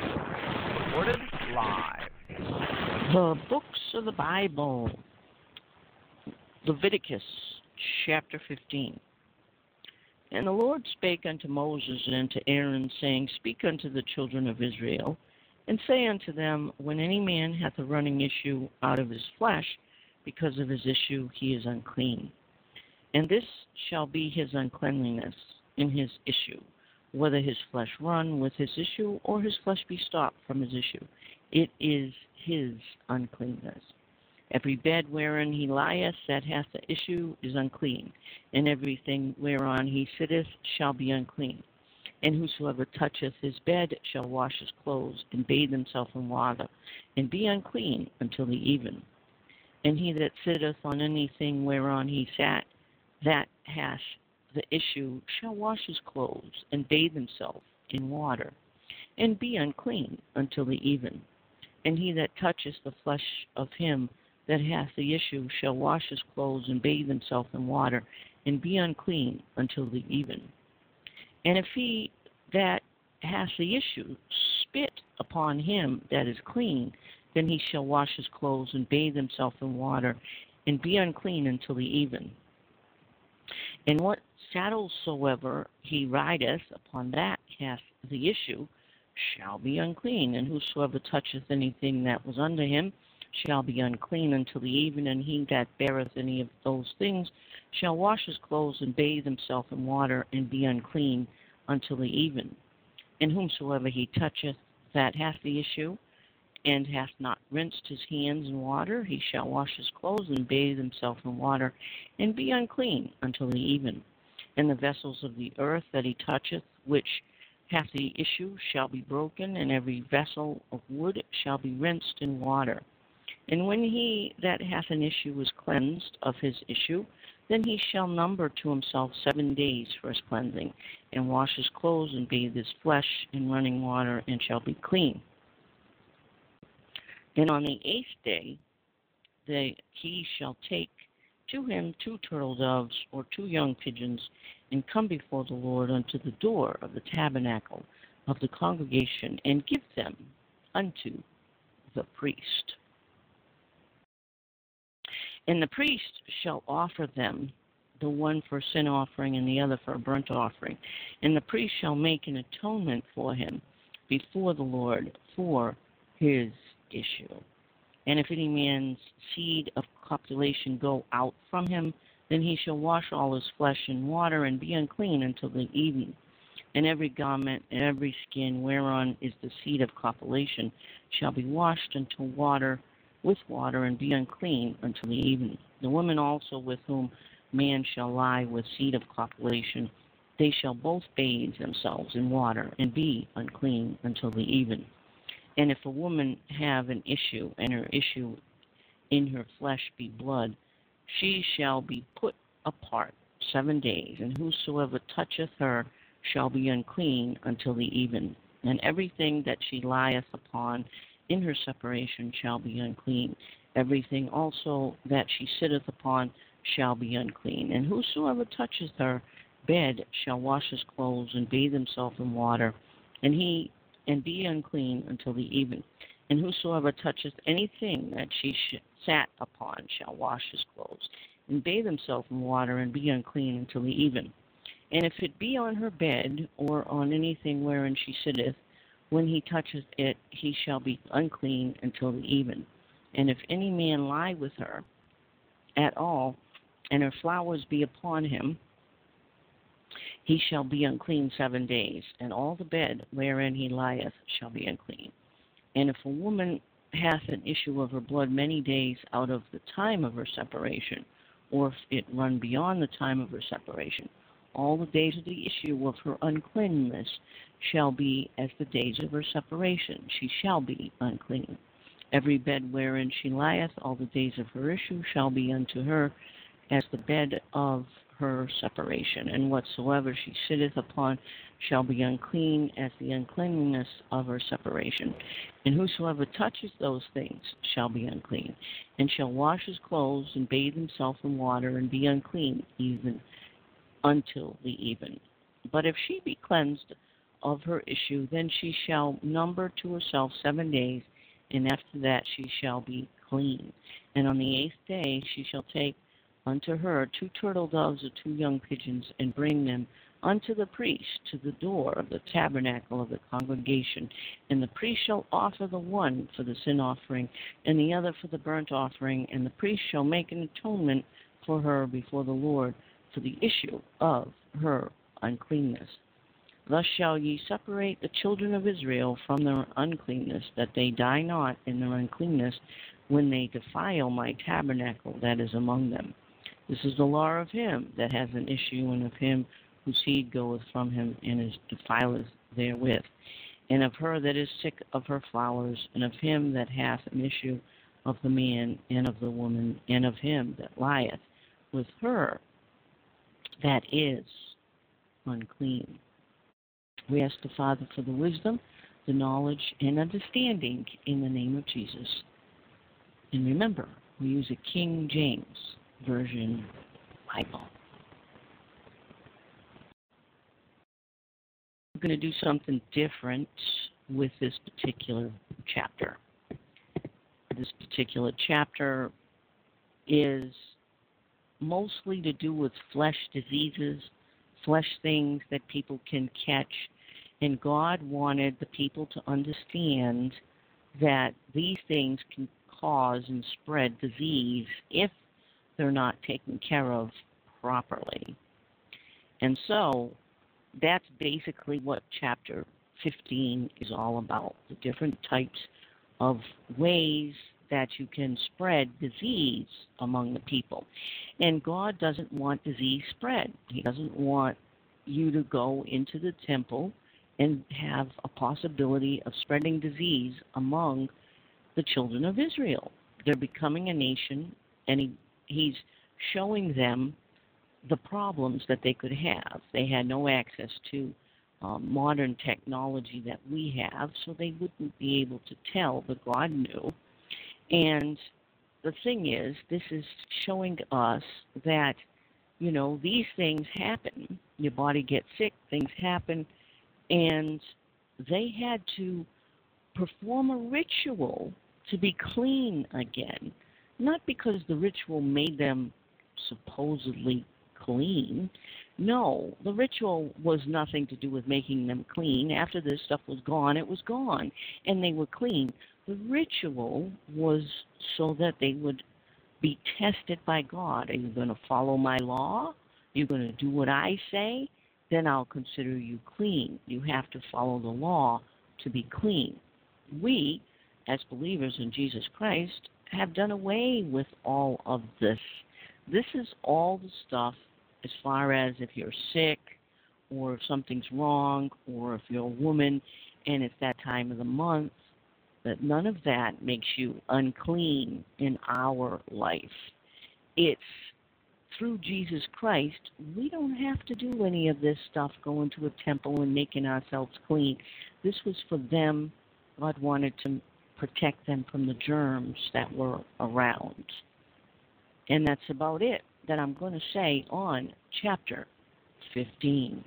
Recorded live. The books of the Bible. Leviticus chapter 15. And the Lord spake unto Moses and unto Aaron, saying, Speak unto the children of Israel, and say unto them, When any man hath a running issue out of his flesh, because of his issue he is unclean. And this shall be his uncleanliness in his issue, whether his flesh run with his issue, or his flesh be stopped from his issue. It is his uncleanness. Every bed wherein he lieth that hath the issue is unclean, and everything whereon he sitteth shall be unclean. And whosoever toucheth his bed shall wash his clothes, and bathe himself in water, and be unclean until the even. And he that sitteth on anything whereon he sat, that hath the issue, shall wash his clothes, and bathe himself in water, and be unclean until the even. And he that toucheth the flesh of him that hath the issue shall wash his clothes and bathe himself in water, and be unclean until the even. And if he that hath the issue spit upon him that is clean, then he shall wash his clothes and bathe himself in water, and be unclean until the even. And what saddle soever he rideth, upon that hath the issue, shall be unclean, and whosoever toucheth anything that was under him shall be unclean until the even, and he that beareth any of those things shall wash his clothes and bathe himself in water, and be unclean until the even. And whomsoever he toucheth that hath the issue, and hath not rinsed his hands in water, he shall wash his clothes and bathe himself in water, and be unclean until the even. And the vessels of the earth that he toucheth, which hath the issue, shall be broken, and every vessel of wood shall be rinsed in water. And when he that hath an issue is cleansed of his issue, then he shall number to himself seven days for his cleansing, and wash his clothes, and bathe his flesh in running water, and shall be clean. And on the eighth day the, he shall take to him two turtle doves or two young pigeons, and come before the Lord unto the door of the tabernacle of the congregation, and give them unto the priest. And the priest shall offer them, the one for a sin offering and the other for a burnt offering. And the priest shall make an atonement for him before the Lord for his issue. And if any man's seed of copulation go out from him, then he shall wash all his flesh in water and be unclean until the evening. And every garment and every skin whereon is the seed of copulation shall be washed until water with water and be unclean until the evening. The woman also with whom man shall lie with seed of copulation, they shall both bathe themselves in water and be unclean until the even. And if a woman have an issue, and her issue in her flesh be blood, she shall be put apart seven days, and whosoever toucheth her shall be unclean until the even. And everything that she lieth upon in her separation shall be unclean. Everything also that she sitteth upon shall be unclean. And whosoever toucheth her bed shall wash his clothes and bathe himself in water, and he and be unclean until the even. And whosoever toucheth anything that she sh- sat upon shall wash his clothes, and bathe himself in water, and be unclean until the even. And if it be on her bed, or on anything wherein she sitteth, when he toucheth it, he shall be unclean until the even. And if any man lie with her at all, and her flowers be upon him, he shall be unclean seven days, and all the bed wherein he lieth shall be unclean. And if a woman hath an issue of her blood many days out of the time of her separation, or if it run beyond the time of her separation, All the days of the issue of her uncleanness shall be as the days of her separation. She shall be unclean. Every bed wherein she lieth, all the days of her issue shall be unto her as the bed of her separation. And whatsoever she sitteth upon shall be unclean as the uncleanness of her separation. And whosoever touches those things shall be unclean, and shall wash his clothes and bathe himself in water and be unclean even until the even. But if she be cleansed of her issue, then she shall number to herself seven days, and after that she shall be clean. And on the eighth day she shall take unto her two turtle doves or two young pigeons, and bring them unto the priest to the door of the tabernacle of the congregation. And the priest shall offer the one for the sin offering, and the other for the burnt offering, and the priest shall make an atonement for her before the Lord for the issue of her uncleanness. Thus shall ye separate the children of Israel from their uncleanness, that they die not in their uncleanness when they defile my tabernacle that is among them. This is the law of him that has an issue, and of him whose seed goeth from him, and is defileth therewith, and of her that is sick of her flowers, and of him that hath an issue of the man and of the woman, and of him that lieth with her that is unclean. We ask the Father for the wisdom, the knowledge, and understanding in the name of Jesus. And remember, we use a King James Version Bible. We're going to do something different with this particular chapter. This particular chapter is mostly to do with flesh diseases, flesh things that people can catch. And God wanted the people to understand that these things can cause and spread disease if they're not taken care of properly. And so that's basically what chapter 15 is all about the different types of ways that you can spread disease among the people. And God doesn't want disease spread. He doesn't want you to go into the temple and have a possibility of spreading disease among the children of Israel. They're becoming a nation, and he, he's showing them the problems that they could have. They had no access to um, modern technology that we have, so they wouldn't be able to tell, but God knew. And the thing is, this is showing us that, you know, these things happen. Your body gets sick, things happen, and they had to perform a ritual to be clean again. Not because the ritual made them supposedly clean. No, the ritual was nothing to do with making them clean. After this stuff was gone, it was gone, and they were clean. The ritual was so that they would be tested by God. Are you going to follow my law? Are you going to do what I say? Then I'll consider you clean. You have to follow the law to be clean. We, as believers in Jesus Christ, have done away with all of this. This is all the stuff as far as if you're sick or if something's wrong or if you're a woman and it's that time of the month that none of that makes you unclean in our life. It's through Jesus Christ, we don't have to do any of this stuff, going to a temple and making ourselves clean. This was for them. God wanted to protect them from the germs that were around. And that's about it that I'm going to say on chapter 15.